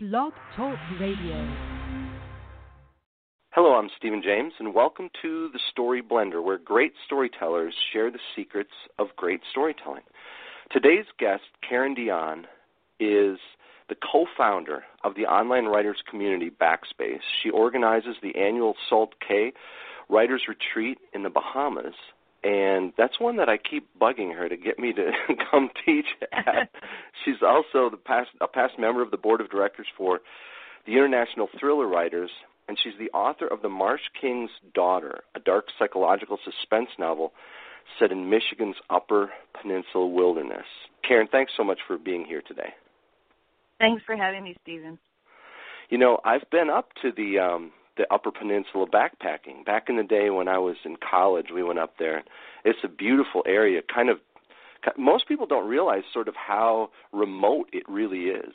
Blog Talk Radio. Hello, I'm Stephen James, and welcome to the Story Blender, where great storytellers share the secrets of great storytelling. Today's guest, Karen Dionne, is the co founder of the online writers community Backspace. She organizes the annual Salt Cay Writers Retreat in the Bahamas and that's one that I keep bugging her to get me to come teach at. She's also the past a past member of the board of directors for the International Thriller Writers, and she's the author of The Marsh King's Daughter, a dark psychological suspense novel set in Michigan's Upper Peninsula wilderness. Karen, thanks so much for being here today. Thanks for having me, Stephen. You know, I've been up to the um the Upper Peninsula backpacking. Back in the day when I was in college, we went up there. It's a beautiful area. Kind of, most people don't realize sort of how remote it really is.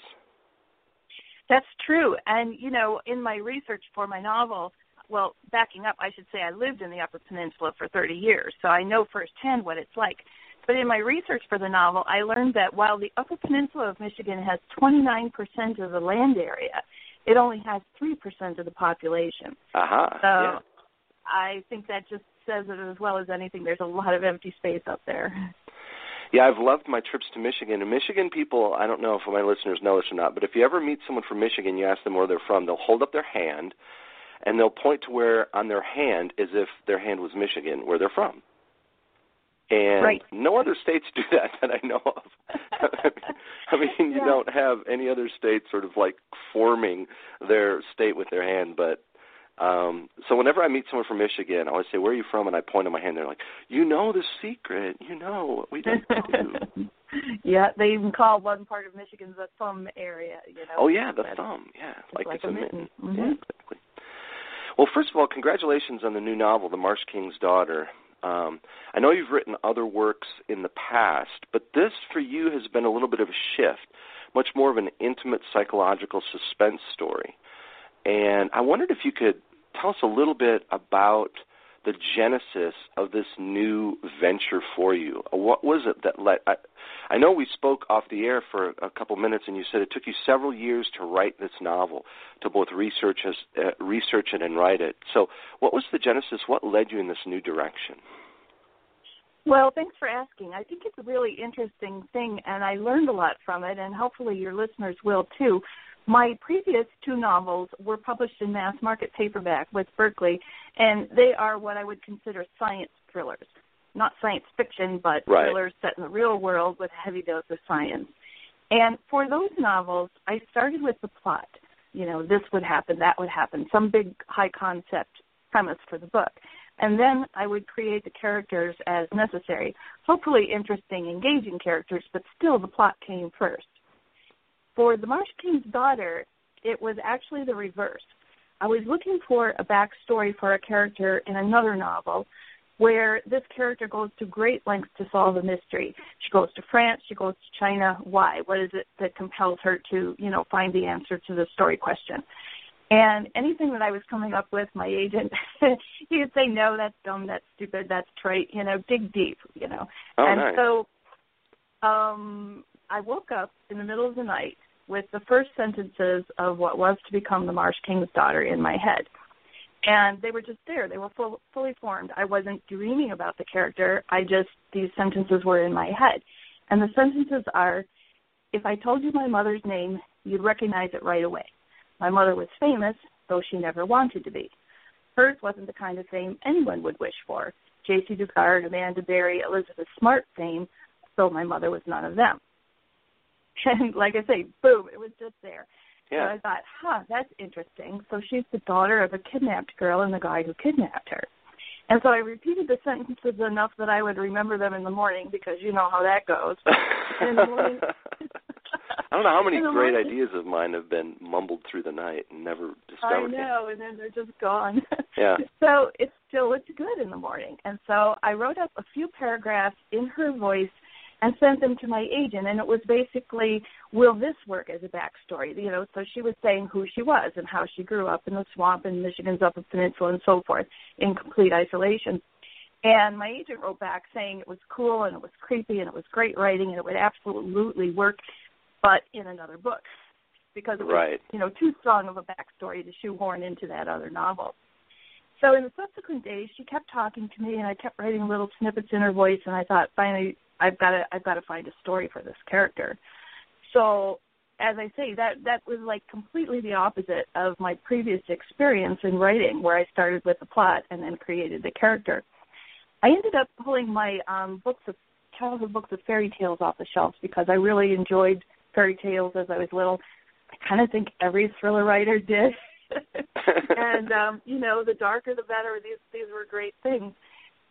That's true. And you know, in my research for my novel, well, backing up, I should say I lived in the Upper Peninsula for 30 years, so I know firsthand what it's like. But in my research for the novel, I learned that while the Upper Peninsula of Michigan has 29% of the land area, it only has 3% of the population. Uh-huh. So yeah. I think that just says it as well as anything. There's a lot of empty space up there. Yeah, I've loved my trips to Michigan. And Michigan people, I don't know if my listeners know this or not, but if you ever meet someone from Michigan, you ask them where they're from, they'll hold up their hand and they'll point to where on their hand as if their hand was Michigan, where they're from. And right. no other states do that that I know of. I mean, you yeah. don't have any other state sort of like forming their state with their hand, but um so whenever I meet someone from Michigan, I always say, "Where are you from?" and I point to my hand. They're like, "You know the secret. You know what we don't do." yeah, they even call one part of Michigan the thumb area. You know. Oh yeah, the thumb. Yeah, like it's a a mitten. mitten. Mhm. Yeah, exactly. Well, first of all, congratulations on the new novel, The Marsh King's Daughter. Um, I know you've written other works in the past, but this for you has been a little bit of a shift, much more of an intimate psychological suspense story. And I wondered if you could tell us a little bit about the genesis of this new venture for you. What was it that led? I, I know we spoke off the air for a couple minutes, and you said it took you several years to write this novel, to both research as, uh, research it and write it. So, what was the genesis? What led you in this new direction? Well, thanks for asking. I think it's a really interesting thing, and I learned a lot from it, and hopefully your listeners will too. My previous two novels were published in mass market paperback with Berkley, and they are what I would consider science thrillers. Not science fiction, but Right. thrillers set in the real world with a heavy dose of science. And for those novels, I started with the plot. You know, this would happen, that would happen, some big high concept premise for the book. And then I would create the characters as necessary. Hopefully interesting, engaging characters, but still the plot came first. For The Marsh King's Daughter, it was actually the reverse. I was looking for a backstory for a character in another novel where this character goes to great lengths to solve a mystery. She goes to France, she goes to China. Why? What is it that compels her to, you know, find the answer to the story question? And anything that I was coming up with, my agent, he would say, "No, that's dumb, that's stupid, that's trite." You know, dig deep. You know. Oh, and nice. so, um, I woke up in the middle of the night with the first sentences of what was to become the Marsh King's daughter in my head. And they were just there. They were full, fully formed. I wasn't dreaming about the character. I just, these sentences were in my head. And the sentences are if I told you my mother's name, you'd recognize it right away. My mother was famous, though she never wanted to be. Hers wasn't the kind of fame anyone would wish for. Jaycee Dugard, Amanda Berry, Elizabeth Smart fame, though my mother was none of them. And like I say, boom, it was just there. Yeah. So I thought, huh, that's interesting. So she's the daughter of a kidnapped girl and the guy who kidnapped her. And so I repeated the sentences enough that I would remember them in the morning because you know how that goes. morning- I don't know how many great morning- ideas of mine have been mumbled through the night and never I discovered. yet. know, and then they're just gone. Yeah. So it still looked good in the morning. And so I wrote up a few paragraphs in her voice and sent them to my agent and it was basically will this work as a backstory you know so she was saying who she was and how she grew up in the swamp in michigan's upper peninsula and so forth in complete isolation and my agent wrote back saying it was cool and it was creepy and it was great writing and it would absolutely work but in another book because it was right. you know too strong of a backstory to shoehorn into that other novel. So in the subsequent days, she kept talking to me, and I kept writing little snippets in her voice. And I thought, finally, I've got to I've got to find a story for this character. So as I say, that that was like completely the opposite of my previous experience in writing, where I started with the plot and then created the character. I ended up pulling my um, books of childhood books of fairy tales off the shelves because I really enjoyed fairy tales as I was little. I kind of think every thriller writer did. and um, you know, the darker the better. These these were great things.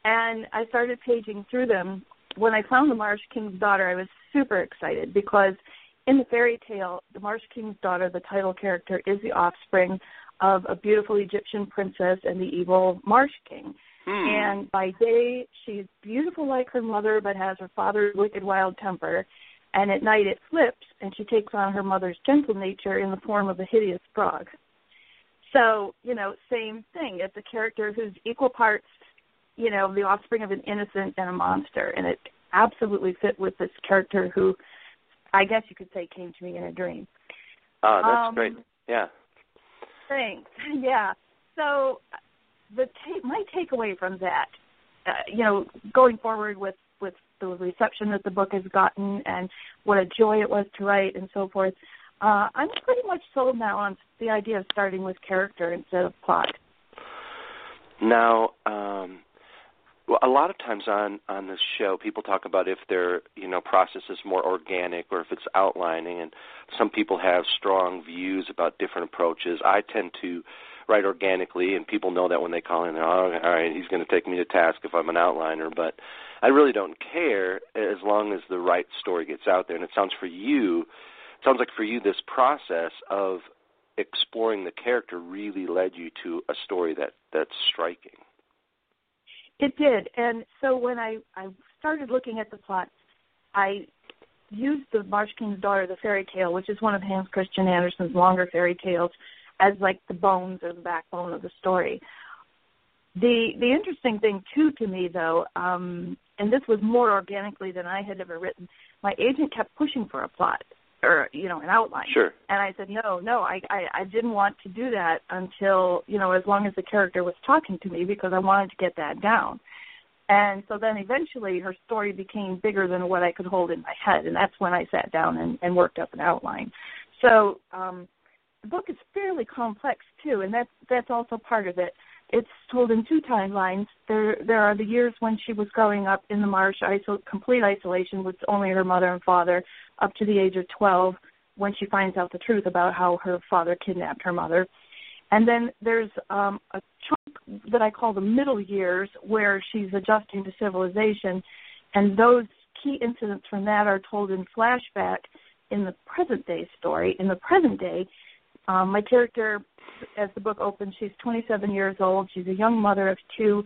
And I started paging through them. When I found the Marsh King's daughter, I was super excited because in the fairy tale, the Marsh King's daughter, the title character, is the offspring of a beautiful Egyptian princess and the evil Marsh King. Hmm. And by day, she's beautiful like her mother, but has her father's wicked, wild temper. And at night, it flips, and she takes on her mother's gentle nature in the form of a hideous frog. So, you know, same thing. It's a character who's equal parts, you know, the offspring of an innocent and a monster. And it absolutely fit with this character who I guess you could say came to me in a dream. Oh, that's um, great. Yeah. Thanks. Yeah. So the ta- my takeaway from that, uh, you know, going forward with with the reception that the book has gotten and what a joy it was to write and so forth, uh, I'm pretty much sold now on the idea of starting with character instead of plot. Now, um, well, a lot of times on on this show, people talk about if their you know process is more organic or if it's outlining, and some people have strong views about different approaches. I tend to write organically, and people know that when they call in, they're oh, all right, he's going to take me to task if I'm an outliner, but I really don't care as long as the right story gets out there. And it sounds for you, it sounds like for you, this process of exploring the character really led you to a story that that's striking. It did, and so when I I started looking at the plot, I used the Marsh King's Daughter, the fairy tale, which is one of Hans Christian Andersen's longer fairy tales, as like the bones or the backbone of the story. The the interesting thing too to me though, um, and this was more organically than I had ever written. My agent kept pushing for a plot or you know an outline. Sure. And I said no, no, I, I I didn't want to do that until you know as long as the character was talking to me because I wanted to get that down. And so then eventually her story became bigger than what I could hold in my head, and that's when I sat down and, and worked up an outline. So um, the book is fairly complex too, and that's that's also part of it. It's told in two timelines. There there are the years when she was growing up in the marsh, isol- complete isolation with only her mother and father, up to the age of 12 when she finds out the truth about how her father kidnapped her mother. And then there's um, a chunk that I call the middle years where she's adjusting to civilization, and those key incidents from that are told in flashback in the present day story. In the present day, um, my character, as the book opens, she's 27 years old. She's a young mother of two.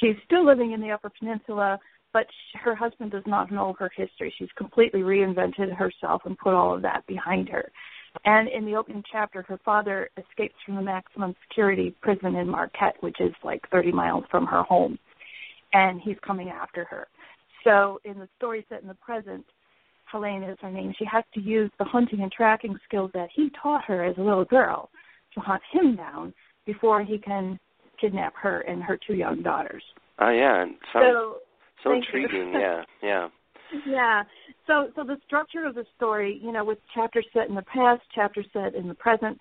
She's still living in the Upper Peninsula, but her husband does not know her history. She's completely reinvented herself and put all of that behind her. And in the opening chapter, her father escapes from the maximum security prison in Marquette, which is like 30 miles from her home, and he's coming after her. So in the story set in the present, Helena is her name. She has to use the hunting and tracking skills that he taught her as a little girl to hunt him down before he can kidnap her and her two young daughters. Oh yeah, and so, so intriguing. yeah, yeah. Yeah. So so the structure of the story, you know, with chapters set in the past, chapters set in the present,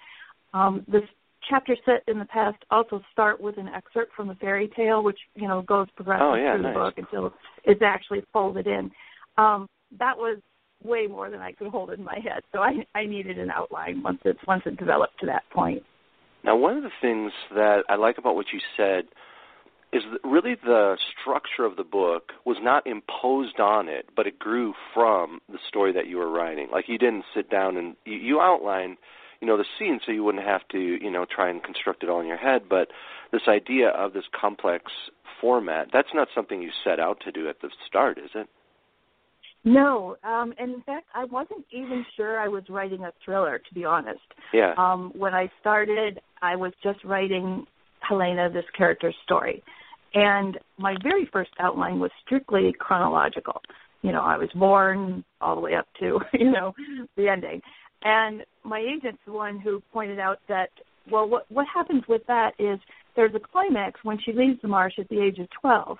um, this chapter set in the past also start with an excerpt from the fairy tale, which you know goes progressively Oh, yeah, through nice. the book until it's actually folded in. Um, that was way more than I could hold in my head, so I I needed an outline once it once it developed to that point. Now, one of the things that I like about what you said is that really the structure of the book was not imposed on it, but it grew from the story that you were writing. Like you didn't sit down and you, you outlined, you know, the scene so you wouldn't have to, you know, try and construct it all in your head. But this idea of this complex format, that's not something you set out to do at the start, is it? No, um, and in fact, I wasn't even sure I was writing a thriller, to be honest. Yeah. Um, when I started, I was just writing Helena, this character's story. And my very first outline was strictly chronological. You know, I was born all the way up to, you know, the ending. And my agent's the one who pointed out that well, what what happens with that is there's a climax when she leaves the marsh at the age of 12,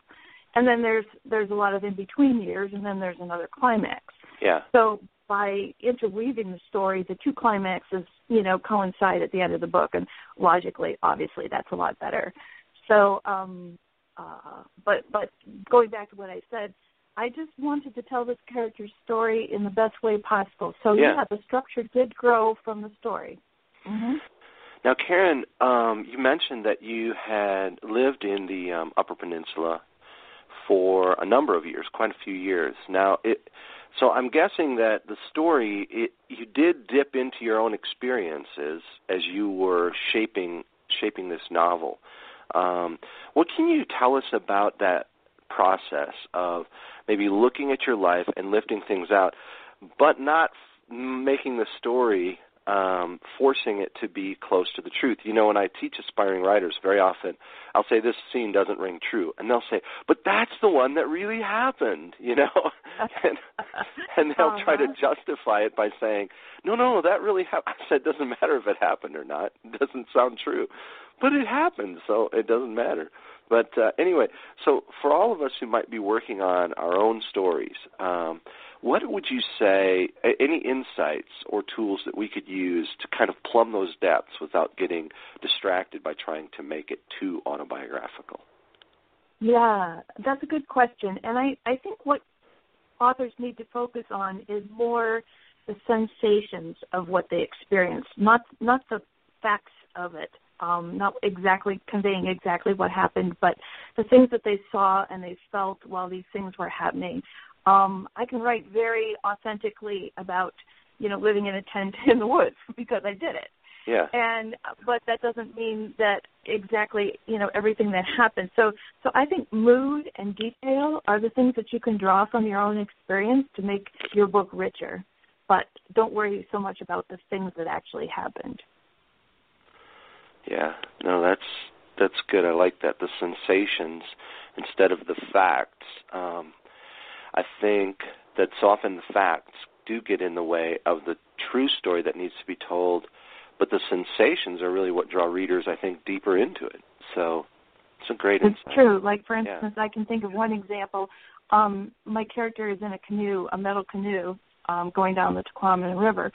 and then there's there's a lot of in between years, and then there's another climax. Yeah. So by interweaving the story, the two climaxes, you know, coincide at the end of the book, and logically, obviously, that's a lot better. So, um, uh, but but going back to what I said, I just wanted to tell this character's story in the best way possible. So Yeah. yeah, the structure did grow from the story. hmm Now, Karen, um, you mentioned that you had lived in the um, Upper Peninsula for a number of years, quite a few years. Now, it, so I'm guessing that the story, it, you did dip into your own experiences as you were shaping shaping this novel. Um, what can you tell us about that process of maybe looking at your life and lifting things out, but not making the story um, forcing it to be close to the truth. You know, when I teach aspiring writers, very often I'll say this scene doesn't ring true, and they'll say, "But that's the one that really happened," you know, and, and they'll try to Uh-huh. justify it by saying, "No, no, that really happened." I said, "It doesn't matter if it happened or not. It doesn't sound true, but it happened, so it doesn't matter." But uh, anyway, so for all of us who might be working on our own stories, um, what would you say? Any insights or tools that we could use to kind of plumb those depths without getting distracted by trying to make it too autobiographical? Yeah, that's a good question. And I, I think what authors need to focus on is more the sensations of what they experienced, not not the facts of it. Um, not exactly conveying exactly what happened, but the things that they saw and they felt while these things were happening. Um, I can write very authentically about, you know, living in a tent in the woods because I did it Yeah. and but that doesn't mean that exactly you know everything that happens so so i think mood and detail are the things that you can draw from your own experience to make your book richer but don't worry so much about the things that actually happened Yeah. No, that's that's good. I like that. The sensations instead of the facts. Um, I think that so often the facts do get in the way of the true story that needs to be told, but the sensations are really what draw readers, I think, deeper into it. So it's a great it's insight. true like for Yeah. instance i can think of one example um my character is in a canoe a metal canoe um going down the Tahquamenon River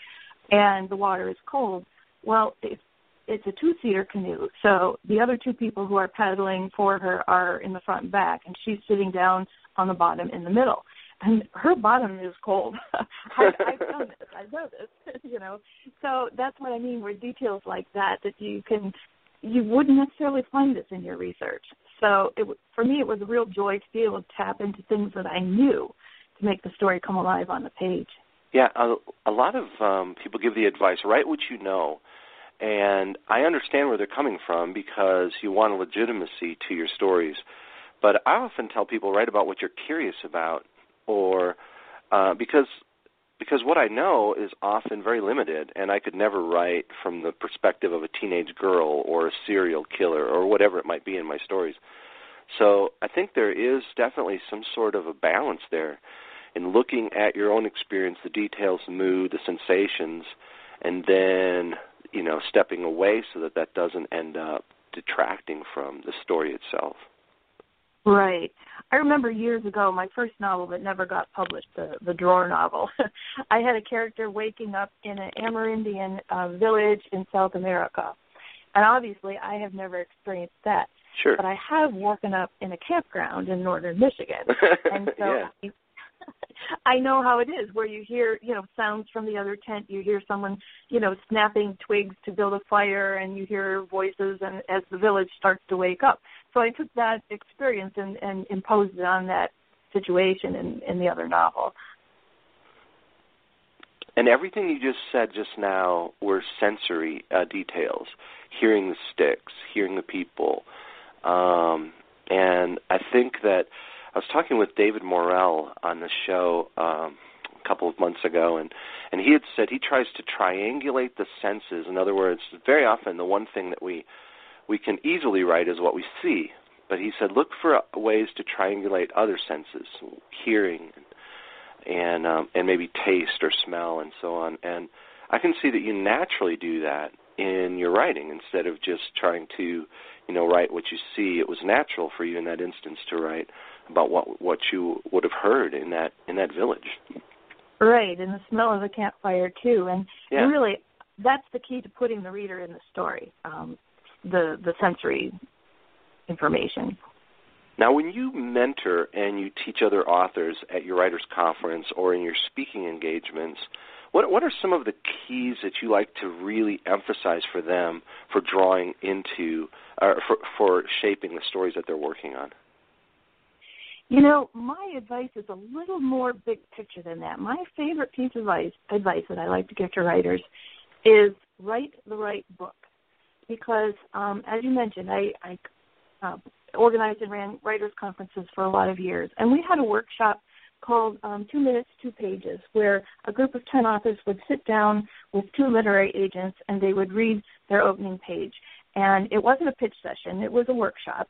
and the water is cold well it's it's a two seater canoe. So the other two people who are paddling for her are in the front and back and she's sitting down on the bottom in the middle. And her bottom is cold. I, i've done this. I know this you know. So that's what i mean with details like that that you can you wouldn't necessarily find this in your research. So it, for me, it was a real joy to be able to tap into things that I knew to make the story come alive on the page. Yeah, a, a lot of um, people give the advice: write what you know, and I understand where they're coming from because you want legitimacy to your stories. But I often tell people write about what you're curious about, or uh, because because what I know is often very limited, and I could never write from the perspective of a teenage girl or a serial killer or whatever it might be in my stories. So I think there is definitely some sort of a balance there in looking at your own experience, the details, the mood, the sensations, and then you know stepping away so that that doesn't end up detracting from the story itself. Right. I remember years ago my first novel that never got published, the the drawer novel. I had a character waking up in an Amerindian uh, village in South America, and obviously I have never experienced that. Sure. But I have woken up in a campground in northern Michigan, and so yeah. I know how it is where you hear, you know, sounds from the other tent. You hear someone, you know, snapping twigs to build a fire, and you hear voices, and as the village starts to wake up. So I took that experience and, and imposed it on that situation in, in the other novel. And everything you just said just now were sensory uh, details, hearing the sticks, hearing the people. Um, and I think that I was talking with David Morrell on the show um, a couple of months ago, and, and he had said he tries to triangulate the senses. In other words, very often the one thing that we we can easily write is what we see. But he said, look for ways to triangulate other senses, hearing, and um, and maybe taste or smell and so on. And I can see that you naturally do that in your writing instead of just trying to, you know, write what you see. It was natural for you in that instance to write about what what you would have heard in that in that village. Right, and the smell of the campfire too, and Yeah. really, that's the key to putting the reader in the story. Um, the the sensory information. Now, when you mentor and you teach other authors at your writers' conference or in your speaking engagements, what what are some of the keys that you like to really emphasize for them for drawing into or for for shaping the stories that they're working on? You know, my advice is a little more big picture than that. My favorite piece of advice, advice that I like to give to writers is write the right book. Because, um, as you mentioned, I, I uh, organized and ran writers' conferences for a lot of years. And we had a workshop called um, Two Minutes, Two Pages, where a group of 10 authors would sit down with two literary agents and they would read their opening page. And it wasn't a pitch session, it was a workshop.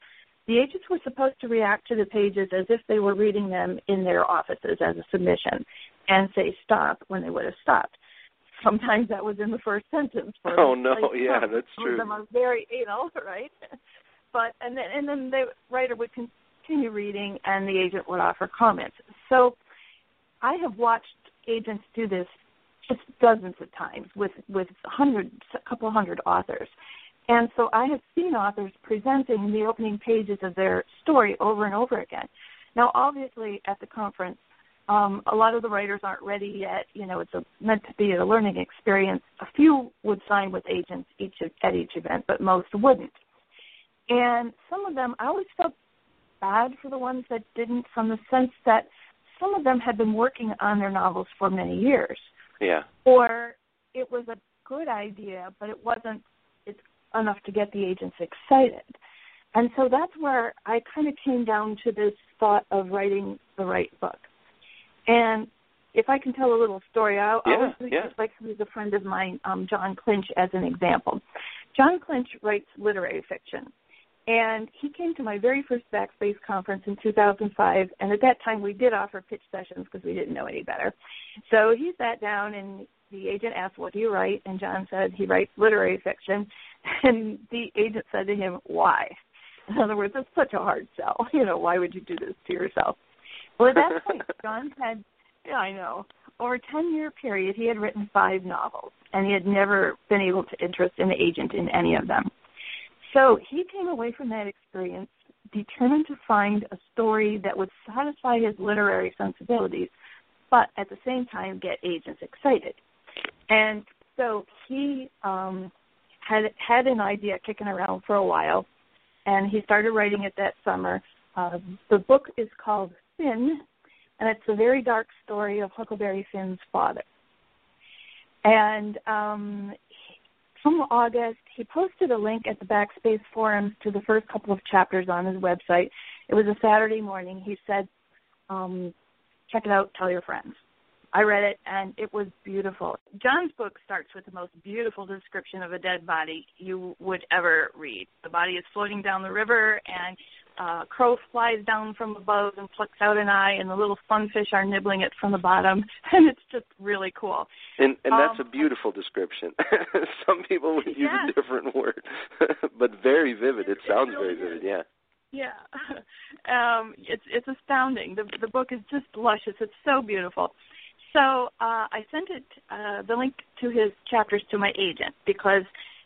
The agents were supposed to react to the pages as if they were reading them in their offices as a submission and say stop when they would have stopped. Sometimes that was in the first sentence. For Oh, no, like, yeah, some that's of true. them are very anal, right? But and then and then the writer would continue reading and the agent would offer comments. So I have watched agents do this just dozens of times with with hundreds, a couple hundred authors. And so I have seen authors presenting the opening pages of their story over and over again. Now, obviously, at the conference, um, a lot of the writers aren't ready yet. You know, it's a, meant to be a learning experience. A few would sign with agents each at each event, but most wouldn't. And some of them, I always felt bad for the ones that didn't, from the sense that some of them had been working on their novels for many years, Yeah. or it was a good idea, but it wasn't enough to get the agents excited. And so that's where I kind of came down to this thought of writing the right book. And if I can tell a little story, I Yeah, always yeah. use like who's a friend of mine, um, Jon Clinch, as an example. Jon Clinch writes literary fiction. And he came to my very first Backspace conference in 2005, and at that time we did offer pitch sessions because we didn't know any better. So he sat down, and the agent asked, "What do you write?" And Jon said he writes literary fiction, and the agent said to him, "Why?" In other words, it's such a hard sell. You know, why would you do this to yourself? Well, at that point, Jon had, yeah, I know, over a 10 year period, he had written five novels, and he had never been able to interest an agent in any of them. So he came away from that experience determined to find a story that would satisfy his literary sensibilities, but at the same time get agents excited. And so he um, had had an idea kicking around for a while, and he started writing it that summer. Uh, the book is called Finn, and it's a very dark story of Huckleberry Finn's father. And um, from August, he posted a link at the Backspace forums to the first couple of chapters on his website. It was a Saturday morning. He said, um, check it out, tell your friends. I read it and it was beautiful. Jon's book starts with the most beautiful description of a dead body you would ever read. The body is floating down the river and uh, crow flies down from above and plucks out an eye, and the little funfish are nibbling it from the bottom, and it's just really cool. And and that's Um, a beautiful description. Some people would use Yes. a different word, but very vivid. It It sounds really very vivid. is. Yeah. Yeah, um, it's it's astounding. The the book is just luscious. It's so beautiful. So uh, I sent it uh, the link to his chapters to my agent because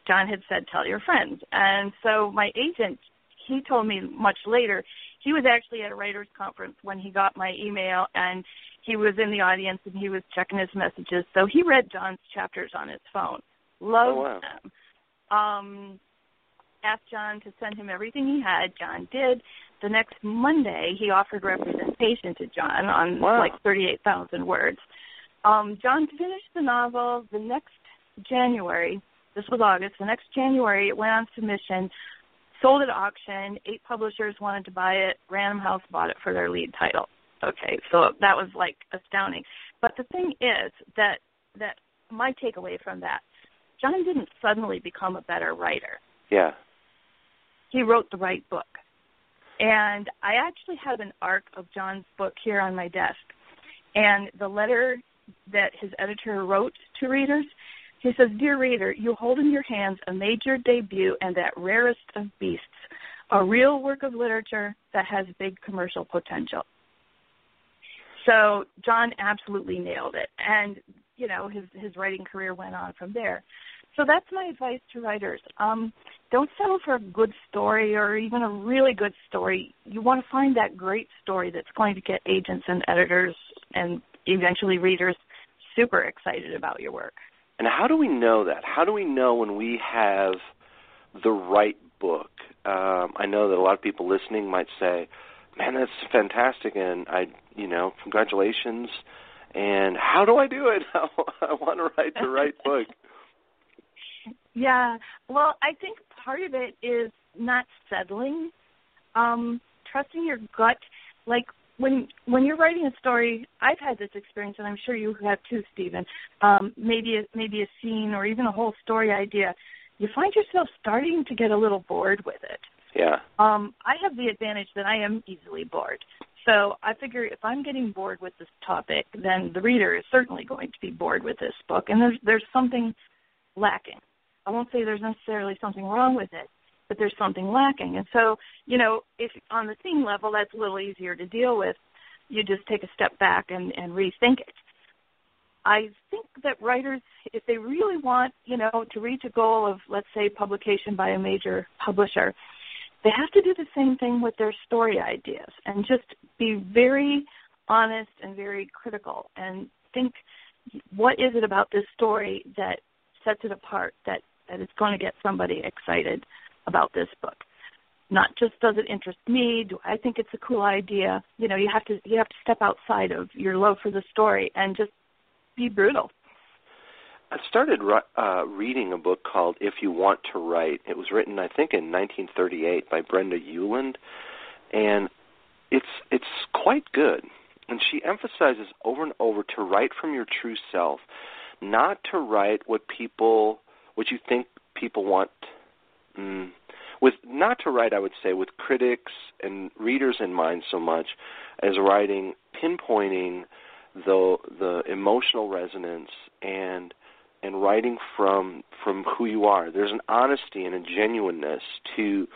Jon had said tell your friends, and so my agent he told me much later he was actually at a writers conference when he got my email and he was in the audience and he was checking his messages. So he read jon's chapters on his phone. Loved Oh, wow. them. Um asked jon to send him everything he had. Jon did the next monday he offered representation to jon on Wow. like thirty eight thousand words um jon finished the novel the next january this was august the next january it went on submission sold at auction. Eight publishers wanted to buy it. Random House bought it for their lead title. Okay, so that was like astounding. But the thing is that that my takeaway from that, Jon didn't suddenly become a better writer. Yeah. He wrote the right book. And I actually have an arc of Jon's book here on my desk. And the letter that his editor wrote to readers, He says, Dear reader, you hold in your hands a major debut and that rarest of beasts, a real work of literature that has big commercial potential. So Jon absolutely nailed it. And, you know, his his writing career went on from there. So that's my advice to writers. Um, don't settle for a good story or even a really good story. You want to find that great story that's going to get agents and editors and eventually readers super excited about your work. And how do we know that? How do we know when we have the right book? Um, I know that a lot of people listening might say, "Man, that's fantastic," and I, you know, congratulations. And how do I do it? I want to write the right book. Yeah, well, I think part of it is not settling, um, trusting your gut. Like when when you're writing a story, I've had this experience, and I'm sure you have too, Stephen. Um, maybe a, maybe a scene or even a whole story idea. You find yourself starting to get a little bored with it. Yeah. Um, I have the advantage that I am easily bored. So I figure if I'm getting bored with this topic, then the reader is certainly going to be bored with this book, and there's there's something lacking. I won't say there's necessarily something wrong with it, but there's something lacking. And so, you know, if on the theme level that's a little easier to deal with, you just take a step back and, and rethink it. I think that writers, if they really want, you know, to reach a goal of, let's say, publication by a major publisher, they have to do the same thing with their story ideas and just be very honest and very critical and think what is it about this story that sets it apart that that it's going to get somebody excited about this book. Not just does it interest me, do I think it's a cool idea? You know, you have to you have to step outside of your love for the story and just be brutal. I started uh, reading a book called If You Want to Write. It was written, I think, in 1938 by Brenda Ueland, and it's it's quite good. And she emphasizes over and over to write from your true self, not to write what people what you think people want mm, with not to write I would say with critics and readers in mind so much as writing pinpointing the the emotional resonance and and writing from from who you are. There's an honesty and a genuineness to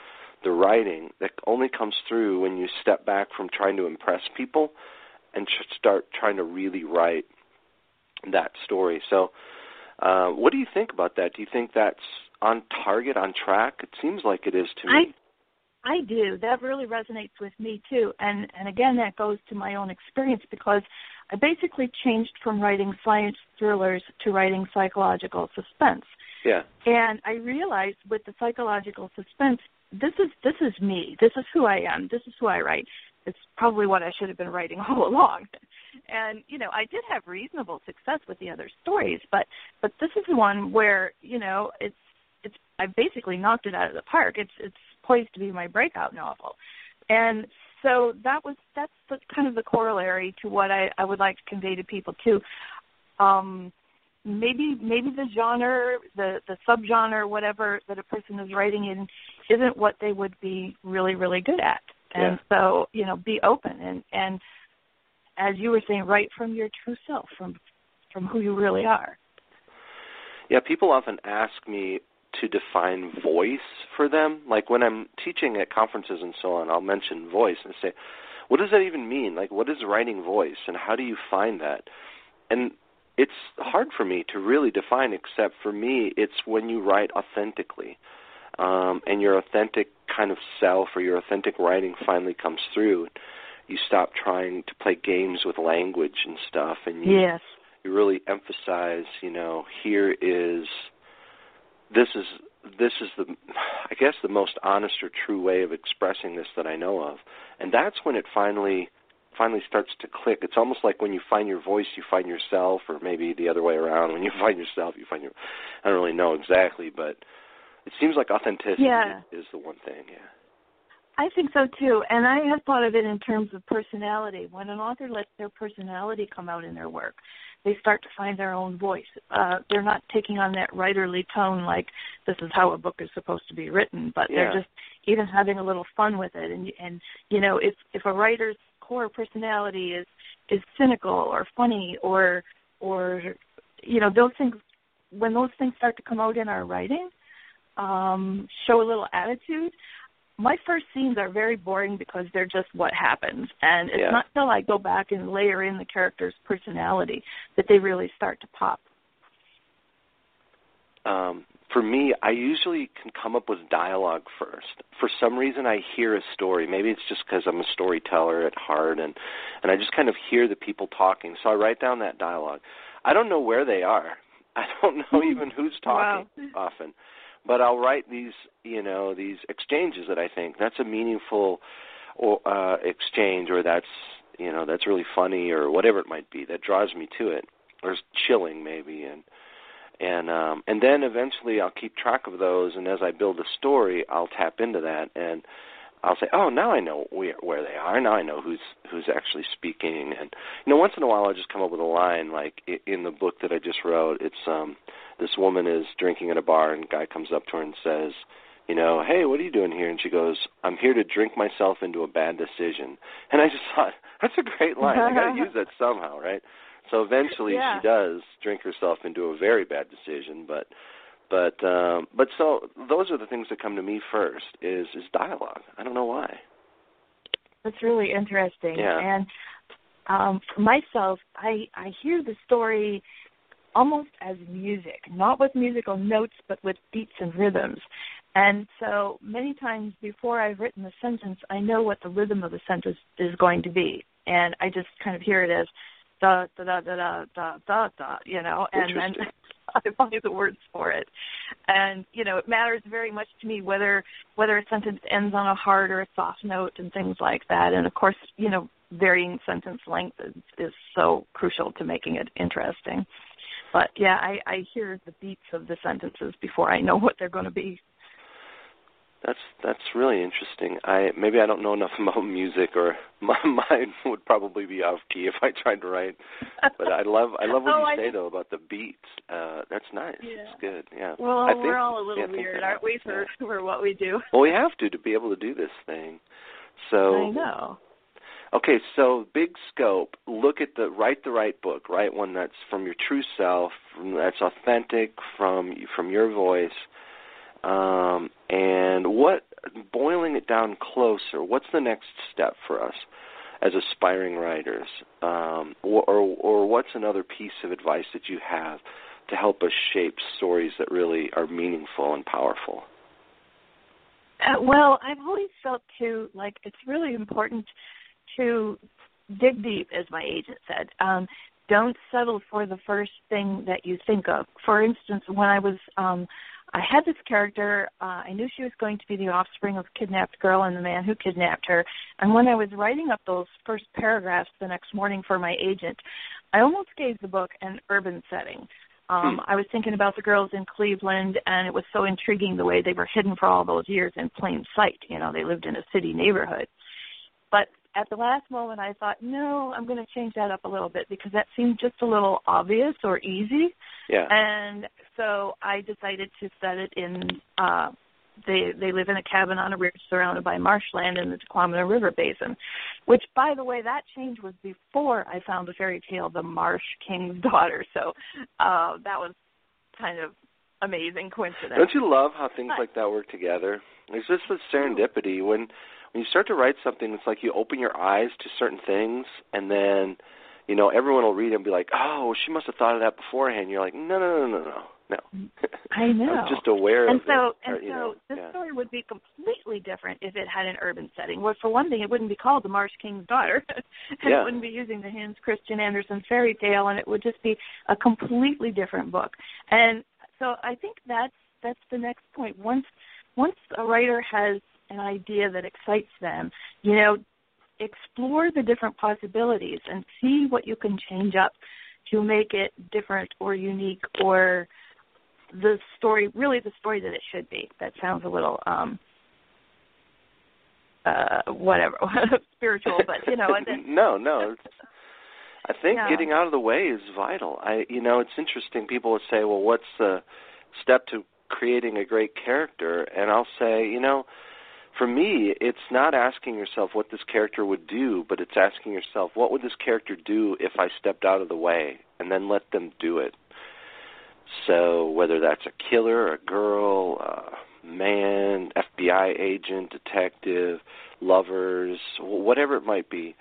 the writing that only comes through when you step back from trying to impress people and start trying to really write that story. So uh, what do you think about that? Do you think that's on target, on track? It seems like it is to me. I, I do. That really resonates with me too. And and again, that goes to my own experience because I basically changed from writing science thrillers to writing psychological suspense. Yeah. And I realized with the psychological suspense, this is this is me. This is who I am. This is who I write. It's probably what I should have been writing all along. And you know, I did have reasonable success with the other stories, but but this is one where you know it's it's I basically knocked it out of the park. It's it's poised to be my breakout novel, and so that was that's the, kind of the corollary to what I, I would like to convey to people too. Um, maybe maybe the genre, the the subgenre, whatever that a person is writing in, isn't what they would be really really good at. And yeah. so you know, be open and and as you were saying, write from your true self, from from who you really are. Yeah, people often ask me to define voice for them. Like when I'm teaching at conferences and so on, I'll mention voice and say, what does that even mean? Like, what is writing voice, and how do you find that? And it's hard for me to really define, except for me, it's when you write authentically, um, and your authentic kind of self or your authentic writing finally comes through. You stop trying to play games with language and stuff, and you yes. you really emphasize, you know, here is this is this is the I guess the most honest or true way of expressing this that I know of. And that's when it finally finally starts to click. It's almost like when you find your voice, you find yourself, or maybe the other way around. When you find yourself, you find your. I don't really know exactly, but it seems like authenticity yeah. is the one thing. Yeah. I think so too, and I have thought of it in terms of personality. When an author lets their personality come out in their work, they start to find their own voice. Uh, they're not taking on that writerly tone like this is how a book is supposed to be written, but yeah. they're just even having a little fun with it. And and you know, if if a writer's core personality is is cynical or funny or or you know those things when those things start to come out in our writing, um, show a little attitude. My first scenes are very boring because they're just what happens, and it's Yeah. not till I go back and layer in the character's personality that they really start to pop. um, for me, I usually can come up with dialogue first. For some reason, I hear a story. Maybe it's just because I'm a storyteller at heart, and and I just kind of hear the people talking. So I write down that dialogue. I don't know where they are. I don't know even who's talking Wow. often, but I'll write these, you know, these exchanges that I think that's a meaningful or uh, exchange, or that's you know that's really funny, or whatever it might be that draws me to it, or is chilling maybe, and and um and then eventually I'll keep track of those and as I build a story I'll tap into that. And I'll say oh now I know where where they are. Now I know who's who's actually speaking. And you know once in a while I'll just come up with a line like in the book that I just wrote it's um this woman is drinking at a bar and a guy comes up to her and says you know hey what are you doing here? And she goes I'm here to drink myself into a bad decision. And I just thought that's a great line. I got to use that somehow right? So eventually Yeah. she does drink herself into a very bad decision, but but um, but so those are the things that come to me first is is dialogue. I don't know why. That's really interesting. Yeah. And um, myself, I I hear the story almost as music, not with musical notes, but with beats and rhythms. And so many times before I've written a sentence, I know what the rhythm of the sentence is going to be, and I just kind of hear it as da da da da da da da, you know, and then I find the words for it. And you know, it matters very much to me whether whether a sentence ends on a hard or a soft note and things like that. And of course, you know, varying sentence length is, is so crucial to making it interesting. But yeah, I, I hear the beats of the sentences before I know what they're going to be. That's that's really interesting. I maybe I don't know enough about music or my mind would probably be off key if I tried to write. But I love I love what Oh, you I say think- though about the beats. Uh that's nice. Yeah. It's good. Yeah. Well, I think, we're all a little think weird, aren't we, for yeah. for what we do? Well, we have to to be able to do this thing. So I know. Okay, so big scope. Look at the write the right book. Write one that's from your true self, from, that's authentic from from your voice. Um, and what boiling it down closer. What's the next step for us as aspiring writers? Um, or, or or what's another piece of advice that you have to help us shape stories that really are meaningful and powerful? Uh, well, I've always felt too like it's really important to dig deep, as my agent said. Um, don't settle for the first thing that you think of. For instance, when I was, um, I had this character. Uh, I knew she was going to be the offspring of a kidnapped girl and the man who kidnapped her. And when I was writing up those first paragraphs the next morning for my agent, I almost gave the book an urban setting. Um, I was thinking about the girls in Cleveland, and it was so intriguing the way they were hidden for all those years in plain sight. You know, they lived in a city neighborhood. But at the last moment, I thought, no, I'm going to change that up a little bit because that seemed just a little obvious or easy. Yeah. And so I decided to set it in. Uh, they they live in a cabin on a ridge surrounded by marshland in the Tahquamenon River Basin, which, by the way, that change was before I found the fairy tale The Marsh King's Daughter. So uh, that was kind of amazing coincidence. Don't you love how things But- like that work together? It's just this serendipity when when you start to write something. It's like you open your eyes to certain things, and then you know everyone will read it and be like, "Oh, she must have thought of that beforehand." You're like, "No, no, no, no, no, no." I know. I'm just aware and of so it. and or, so know, this yeah. story would be completely different if it had an urban setting. Well, for one thing, it wouldn't be called The Marsh King's Daughter, and Yeah. it wouldn't be using the Hans Christian Andersen fairy tale, and it would just be a completely different book. And so I think that's that's the next point. Once once a writer has an idea that excites them, you know, explore the different possibilities and see what you can change up to make it different or unique or the story really the story that it should be. That sounds a little um uh whatever spiritual, but you know, then, no, no. I think No. getting out of the way is vital. I, you know, it's interesting. People would say, "Well, what's the step to creating a great character?" And I'll say, you know, for me, it's not asking yourself what this character would do, but it's asking yourself, what would this character do if I stepped out of the way and then let them do it. So whether that's a killer, a girl, a man, FBI agent, detective, lovers, whatever it might be,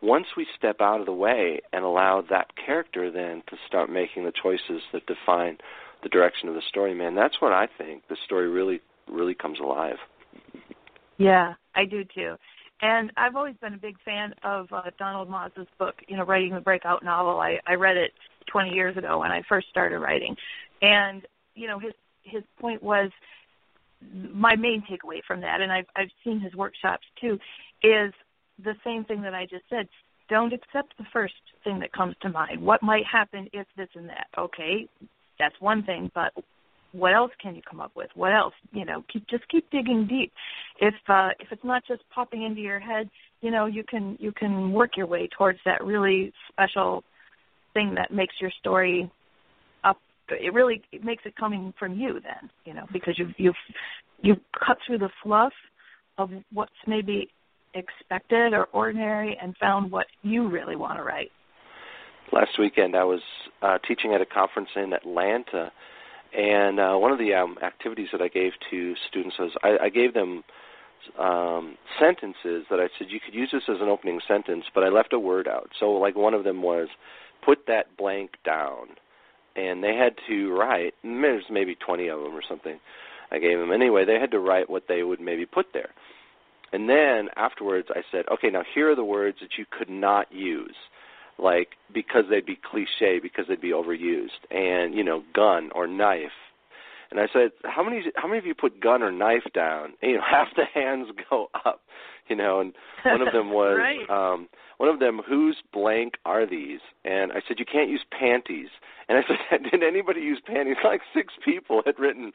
once we step out of the way and allow that character then to start making the choices that define the direction of the story, man, that's when I think the story really really comes alive. Yeah, I do too. And I've always been a big fan of uh, Donald Maass's book, you know, writing the breakout novel. I, I read it 20 years ago when I first started writing, and you know, his his point was my main takeaway from that, and I've I've seen his workshops too, is the same thing that I just said. Don't accept the first thing that comes to mind. What might happen if this and that? Okay, that's one thing, but what else can you come up with? What else? You know, keep just keep digging deep. If uh, if it's not just popping into your head, you know, you can you can work your way towards that really special thing that makes your story up. It really it makes it coming from you then, you know, because you've you've you've cut through the fluff of what's maybe expected or ordinary and found what you really want to write. Last weekend, I was uh, teaching at a conference in Atlanta and uh, one of the um, activities that I gave to students was I, I gave them um, sentences that I said you could use this as an opening sentence, but I left a word out. So, like one of them was, "Put that blank down," and they had to write. There's maybe 20 of them or something. I gave them anyway. They had to write what they would maybe put there, and then afterwards I said, "Okay, now here are the words that you could not use." Like because they'd be cliche because they'd be overused. And you know gun or knife. And i said how many how many of you put gun or knife down? And, you know half the hands go up you know and one of them was right. um one of them whose blank are these? And i said you can't use panties. And i said did anybody use panties? Like six people had written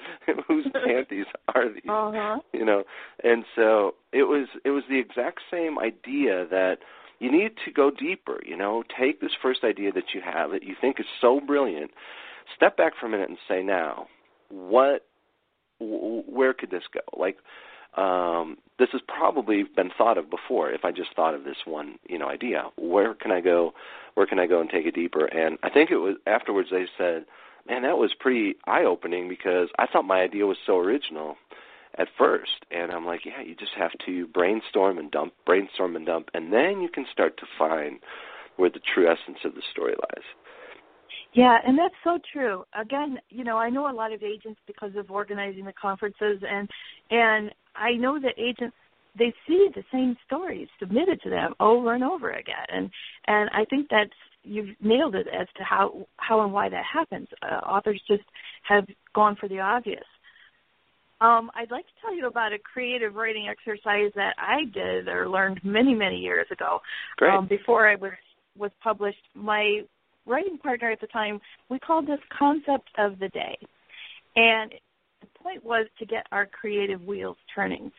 whose panties are these? Uh-huh. you know? And so it was it was the exact same idea that you need to go deeper. You know, take this first idea that you have that you think is so brilliant, step back for a minute and say, now, what, where could this go? Like, um, this has probably been thought of before. If I just thought of this one, you know, idea, where can I go? Where can I go and take it deeper? And I think it was afterwards they said, man, that was pretty eye opening because I thought my idea was so original at first and i'm like yeah you just have to brainstorm and dump brainstorm and dump and then you can start to find where the true essence of the story lies. Yeah and that's so true. Again you know i know a lot of agents because of organizing the conferences and and i know that agents they see the same stories submitted to them over and over again and and i think that's you've nailed it as to how how and why that happens. Uh, authors just have gone for the obvious um, I'd like to tell you about a creative writing exercise that I did or learned many, many years ago. Great. Um, before I was was published, my writing partner at the time, we called this concept of the day. And the point was to get our creative wheels turning.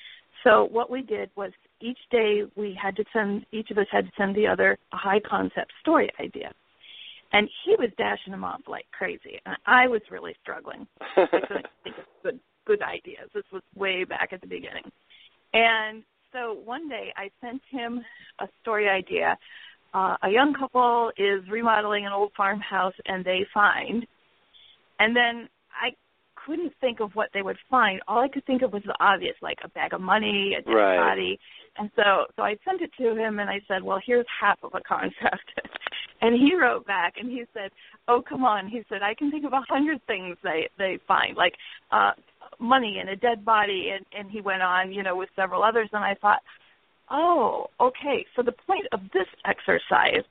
So what we did was each day we had to send each of us had to send the other a high concept story idea. And he was dashing them off like crazy. And I was really struggling. I couldn't think of good good ideas. This was way back at the beginning. And so one day I sent him a story idea. Uh, a young couple is remodeling an old farmhouse and they find, and then I couldn't think of what they would find. All I could think of was the obvious, like a bag of money, a dead right. body. And so, so I sent it to him, and I said, "Well, here's half of a concept." and he wrote back, and he said, "Oh, come on," he said, "I can think of a hundred things they they find, like uh, money and a dead body and and he went on you know with several others and i thought oh okay so the point of this exercise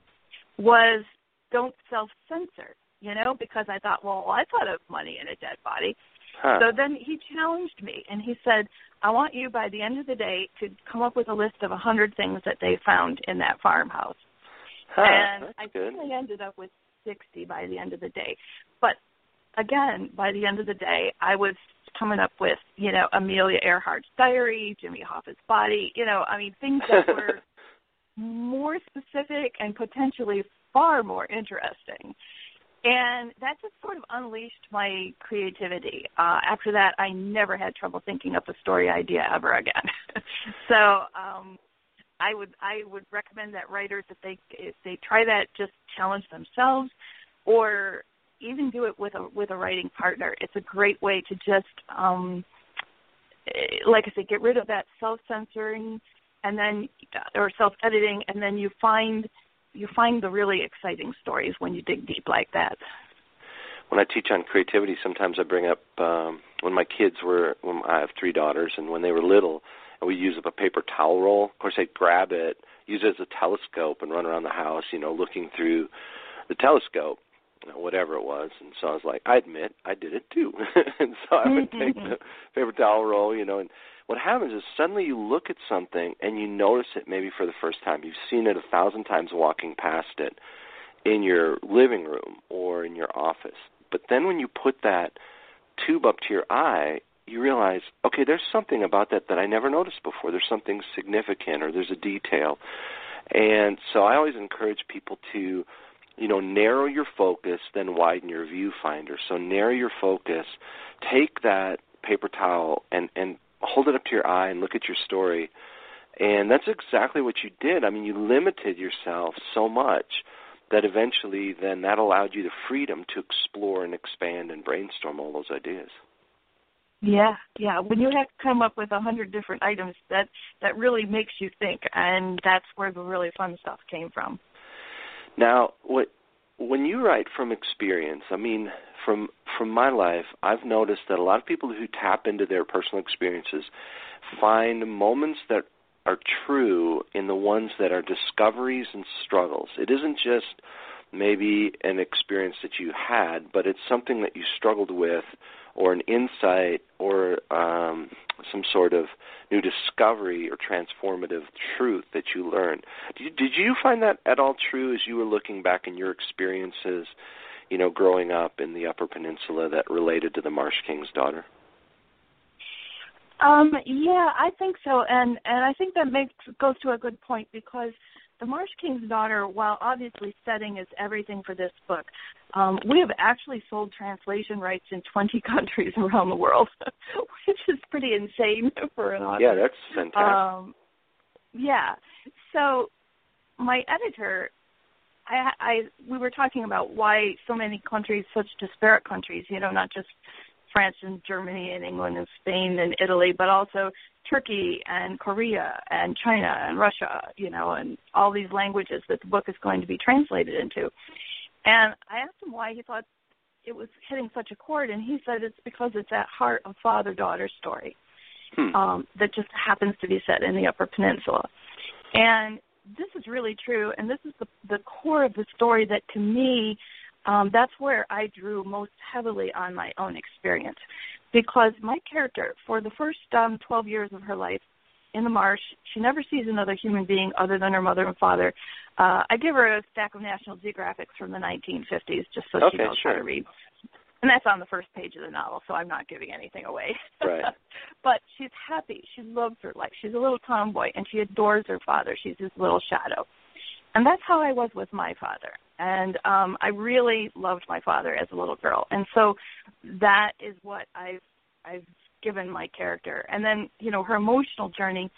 was don't self censor you know because i thought well i thought of money and a dead body huh. so then he challenged me and he said i want you by the end of the day to come up with a list of a hundred things that they found in that farmhouse huh, and that's i good. think i ended up with sixty by the end of the day but again by the end of the day i was coming up with, you know, Amelia Earhart's diary, Jimmy Hoffa's body, you know, I mean things that were more specific and potentially far more interesting. And that just sort of unleashed my creativity. Uh, after that, I never had trouble thinking up a story idea ever again. so um, I would I would recommend that writers if they if they try that, just challenge themselves, or even do it with a with a writing partner. It's a great way to just um eh, like I said, get rid of that self censoring and then or self editing and then you find you find the really exciting stories when you dig deep like that. When I teach on creativity, sometimes I bring up um, when my kids were. When I have three daughters, and when they were little, and we use up a paper towel roll. Of course, they'd grab it, use it as a telescope, and run around the house, you know, looking through the telescope, whatever it was. And so I was like, I admit, I did it too. and so I would take the paper towel roll, you know, and what happens is suddenly you look at something and you notice it maybe for the first time. You've seen it a thousand times walking past it in your living room or in your office. But then when you put that tube up to your eye, you realize, okay, there's something about that that I never noticed before. There's something significant or there's a detail. And so I always encourage people to, you know, narrow your focus, then widen your viewfinder. So narrow your focus, take that paper towel and, and hold it up to your eye and look at your story. And that's exactly what you did. I mean, you limited yourself so much that eventually then that allowed you the freedom to explore and expand and brainstorm all those ideas. Yeah, yeah. When you have to come up with a hundred different items, that that really makes you think, and that's where the really fun stuff came from. Now, what when you write from experience, I mean, from from my life, I've noticed that a lot of people who tap into their personal experiences find moments that are true in the ones that are discoveries and struggles. It isn't just maybe an experience that you had, but it's something that you struggled with or an insight or um, some sort of new discovery or transformative truth that you learned. Did you, did you find that at all true as you were looking back in your experiences, you know, growing up in the Upper Peninsula that related to the Marsh King's daughter? Um, yeah, I think so, and and I think that makes goes to a good point because the Marsh King's Daughter, while obviously setting is everything for this book, um, we have actually sold translation rights in 20 countries around the world, which is pretty insane for an author. Yeah, that's fantastic. Um, yeah. So my editor, I, I, we were talking about why so many countries, such disparate countries, you know, not just France and Germany and England and Spain and Italy, but also Turkey and Korea and China and Russia, you know, and all these languages that the book is going to be translated into. And I asked him why he thought it was hitting such a chord, and he said it's because it's at heart a father daughter story hmm. um, that just happens to be set in the Upper Peninsula. And this is really true, and this is the, the core of the story that to me um, that's where I drew most heavily on my own experience. Because my character, for the first um, 12 years of her life in the marsh, she never sees another human being other than her mother and father. Uh, I give her a stack of National Geographics from the 1950s just so okay, she knows sure. how to read. And that's on the first page of the novel, so I'm not giving anything away. Right. but she's happy. She loves her life. She's a little tomboy, and she adores her father. She's his little shadow. And that's how I was with my father and um I really loved my father as a little girl. And so that is what I've I've given my character. And then, you know, her emotional journey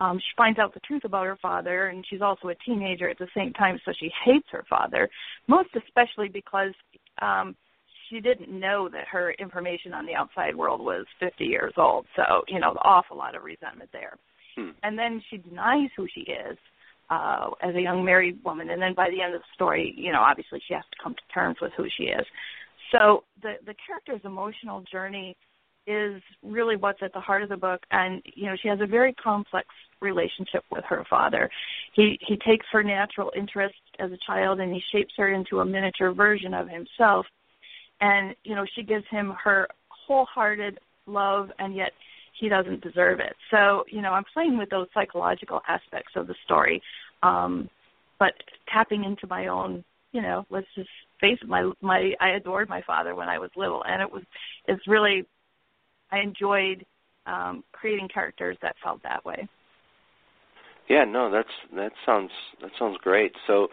um she finds out the truth about her father and she's also a teenager at the same time so she hates her father most especially because um she didn't know that her information on the outside world was 50 years old so you know an awful lot of resentment there hmm. and then she denies who she is uh, as a young married woman, and then by the end of the story, you know, obviously she has to come to terms with who she is. So the the character's emotional journey is really what's at the heart of the book, and you know, she has a very complex relationship with her father. He he takes her natural interest as a child, and he shapes her into a miniature version of himself. And you know, she gives him her wholehearted love, and yet he doesn't deserve it. So, you know, I'm playing with those psychological aspects of the story, um, but tapping into my own, you know, let's just face it, my my I adored my father when I was little, and it was it's really I enjoyed um, creating characters that felt that way. Yeah, no, that's that sounds that sounds great. So,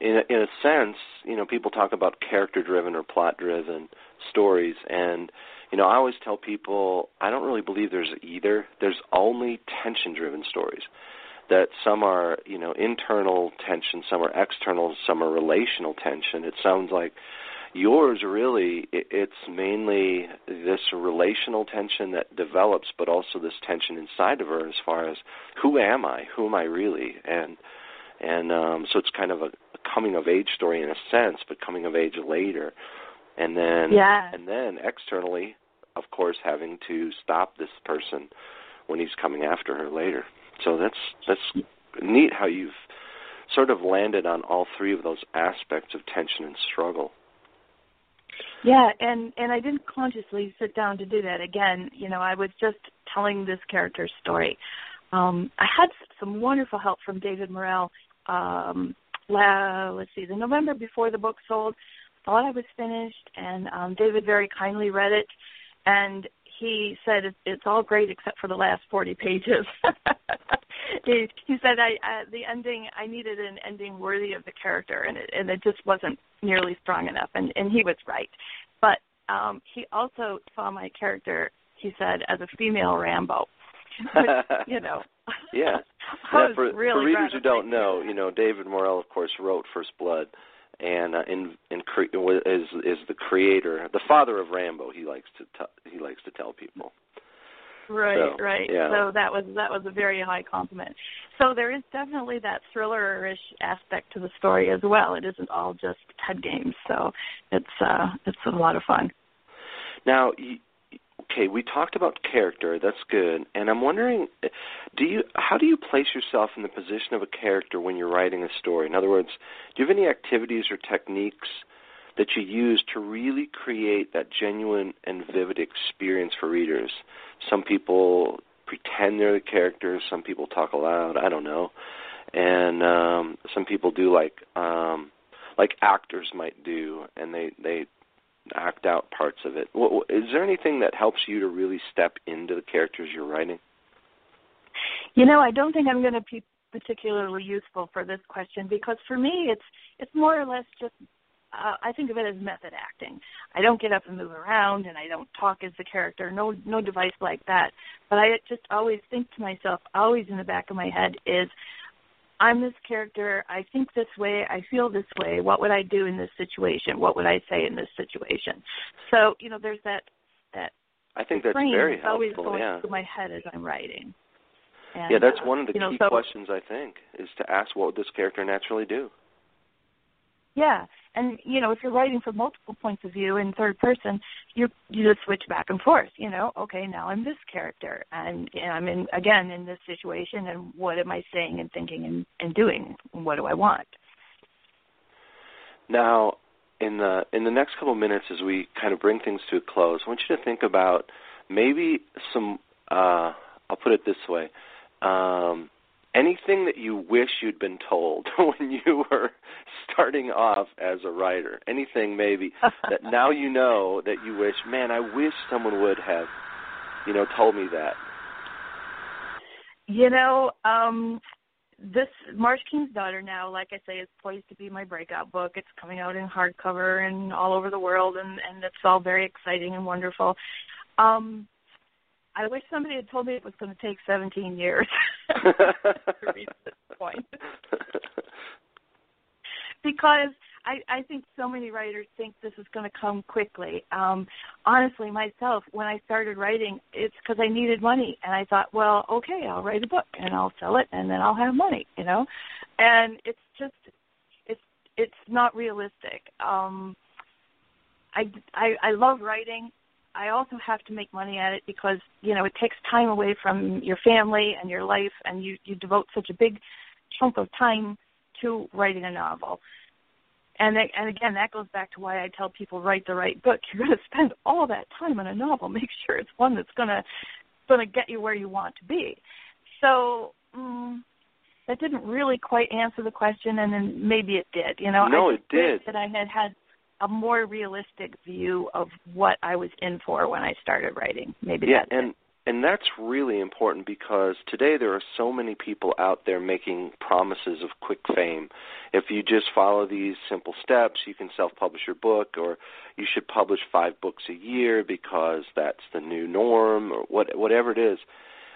in a, in a sense, you know, people talk about character-driven or plot-driven stories, and you know, I always tell people I don't really believe there's either. There's only tension driven stories. That some are, you know, internal tension, some are external, some are relational tension. It sounds like yours really it's mainly this relational tension that develops but also this tension inside of her as far as who am i who am i really and and um so it's kind of a, a coming of age story in a sense but coming of age later and then yeah. and then externally of course having to stop this person when he's coming after her later so that's that's neat how you've sort of landed on all three of those aspects of tension and struggle yeah, and and I didn't consciously sit down to do that. Again, you know, I was just telling this character's story. Um, I had some wonderful help from David Morrell. Um, la, let's see, the November before the book sold, thought I was finished, and um, David very kindly read it, and he said it's all great except for the last 40 pages. he, he said I, I the ending I needed an ending worthy of the character, and it, and it just wasn't nearly strong enough, and and he was right. But um, he also saw my character, he said, as a female Rambo. Which, you know. yeah. yeah for, really for readers who don't know, you know, David Morrell, of course, wrote First Blood, and uh, in in cre- is is the creator, the father of Rambo. He likes to t- he likes to tell people. Right, so, right. Yeah. So that was that was a very high compliment. So there is definitely that thriller-ish aspect to the story as well. It isn't all just head games. So it's uh it's a lot of fun. Now, okay, we talked about character. That's good. And I'm wondering, do you how do you place yourself in the position of a character when you're writing a story? In other words, do you have any activities or techniques that you use to really create that genuine and vivid experience for readers. Some people pretend they're the characters, some people talk aloud, I don't know. And um some people do like um like actors might do and they they act out parts of it. Is there anything that helps you to really step into the characters you're writing? You know, I don't think I'm going to be particularly useful for this question because for me it's it's more or less just uh, I think of it as method acting. I don't get up and move around, and I don't talk as the character. No, no device like that. But I just always think to myself, always in the back of my head, is I'm this character. I think this way. I feel this way. What would I do in this situation? What would I say in this situation? So you know, there's that that. I think that's very helpful. Always going yeah. through my head as I'm writing. And, yeah, that's one of the you know, key so, questions I think is to ask what would this character naturally do. Yeah, and you know, if you're writing from multiple points of view in third person, you you just switch back and forth. You know, okay, now I'm this character, and, I'm in again in this situation, and what am I saying and thinking and, and doing? And what do I want? Now, in the in the next couple of minutes, as we kind of bring things to a close, I want you to think about maybe some. Uh, I'll put it this way. Um, anything that you wish you'd been told when you were starting off as a writer. Anything maybe that now you know that you wish man i wish someone would have you know told me that. You know um this marsh king's daughter now like i say is poised to be my breakout book. It's coming out in hardcover and all over the world and and it's all very exciting and wonderful. Um I wish somebody had told me it was going to take 17 years to reach this point. because I, I think so many writers think this is going to come quickly. Um, honestly, myself, when I started writing, it's because I needed money, and I thought, well, okay, I'll write a book and I'll sell it, and then I'll have money, you know. And it's just, it's it's not realistic. Um, I, I I love writing. I also have to make money at it because you know it takes time away from your family and your life, and you you devote such a big chunk of time to writing a novel. And that, and again, that goes back to why I tell people write the right book. You're going to spend all that time on a novel. Make sure it's one that's going to going to get you where you want to be. So um, that didn't really quite answer the question, and then maybe it did. You know, no, I it did. That I had had a more realistic view of what I was in for when I started writing. Maybe yeah, that's and it. and that's really important because today there are so many people out there making promises of quick fame. If you just follow these simple steps, you can self-publish your book, or you should publish five books a year because that's the new norm, or what whatever it is.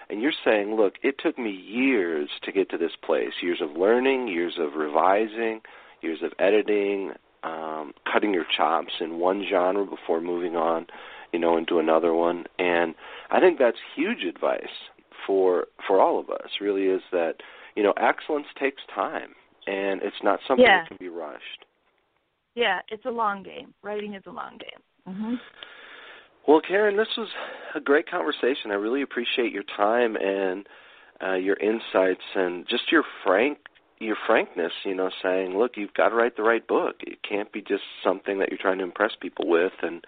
And you're saying, look, it took me years to get to this place, years of learning, years of revising, years of editing, um, cutting your chops in one genre before moving on, you know, into another one. And I think that's huge advice for for all of us. Really, is that you know excellence takes time, and it's not something yeah. that can be rushed. Yeah, it's a long game. Writing is a long game. Mm-hmm. Well, Karen, this was a great conversation. I really appreciate your time and uh, your insights and just your frank your frankness. You know, saying, "Look, you've got to write the right book. It can't be just something that you're trying to impress people with." And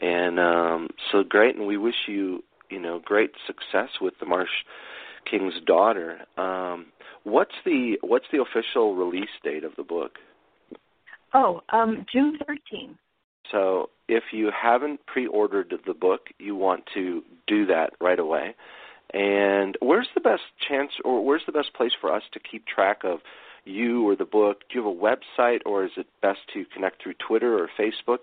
and um, so great. And we wish you you know great success with the Marsh King's Daughter. Um, what's the what's the official release date of the book? Oh, um, June 13th. So if you haven't pre-ordered the book, you want to do that right away. And where's the best chance, or where's the best place for us to keep track of you or the book? Do you have a website, or is it best to connect through Twitter or Facebook?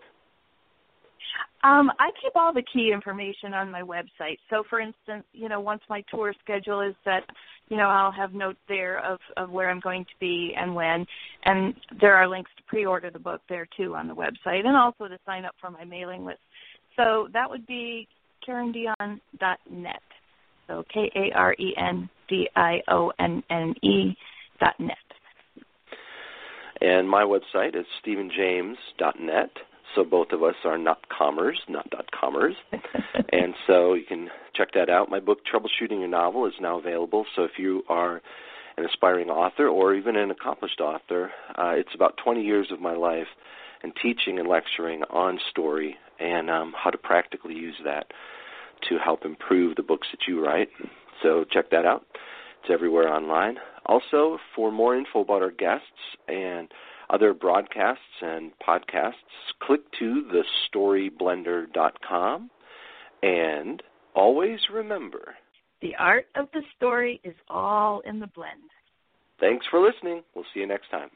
Um, I keep all the key information on my website. So, for instance, you know, once my tour schedule is set, you know, I'll have notes there of, of where I'm going to be and when. And there are links to pre-order the book there too on the website, and also to sign up for my mailing list. So that would be KarenDionne.net. So K A R E N D I O N N E dot net. And my website is stevenjames.net. So both of us are not comers, not dot comers. and so you can check that out. My book, Troubleshooting Your Novel, is now available. So if you are an aspiring author or even an accomplished author, uh, it's about 20 years of my life and teaching and lecturing on story and um, how to practically use that to help improve the books that you write. So check that out. It's everywhere online. Also, for more info about our guests and other broadcasts and podcasts, click to thestoryblender.com and always remember the art of the story is all in the blend. Thanks for listening. We'll see you next time.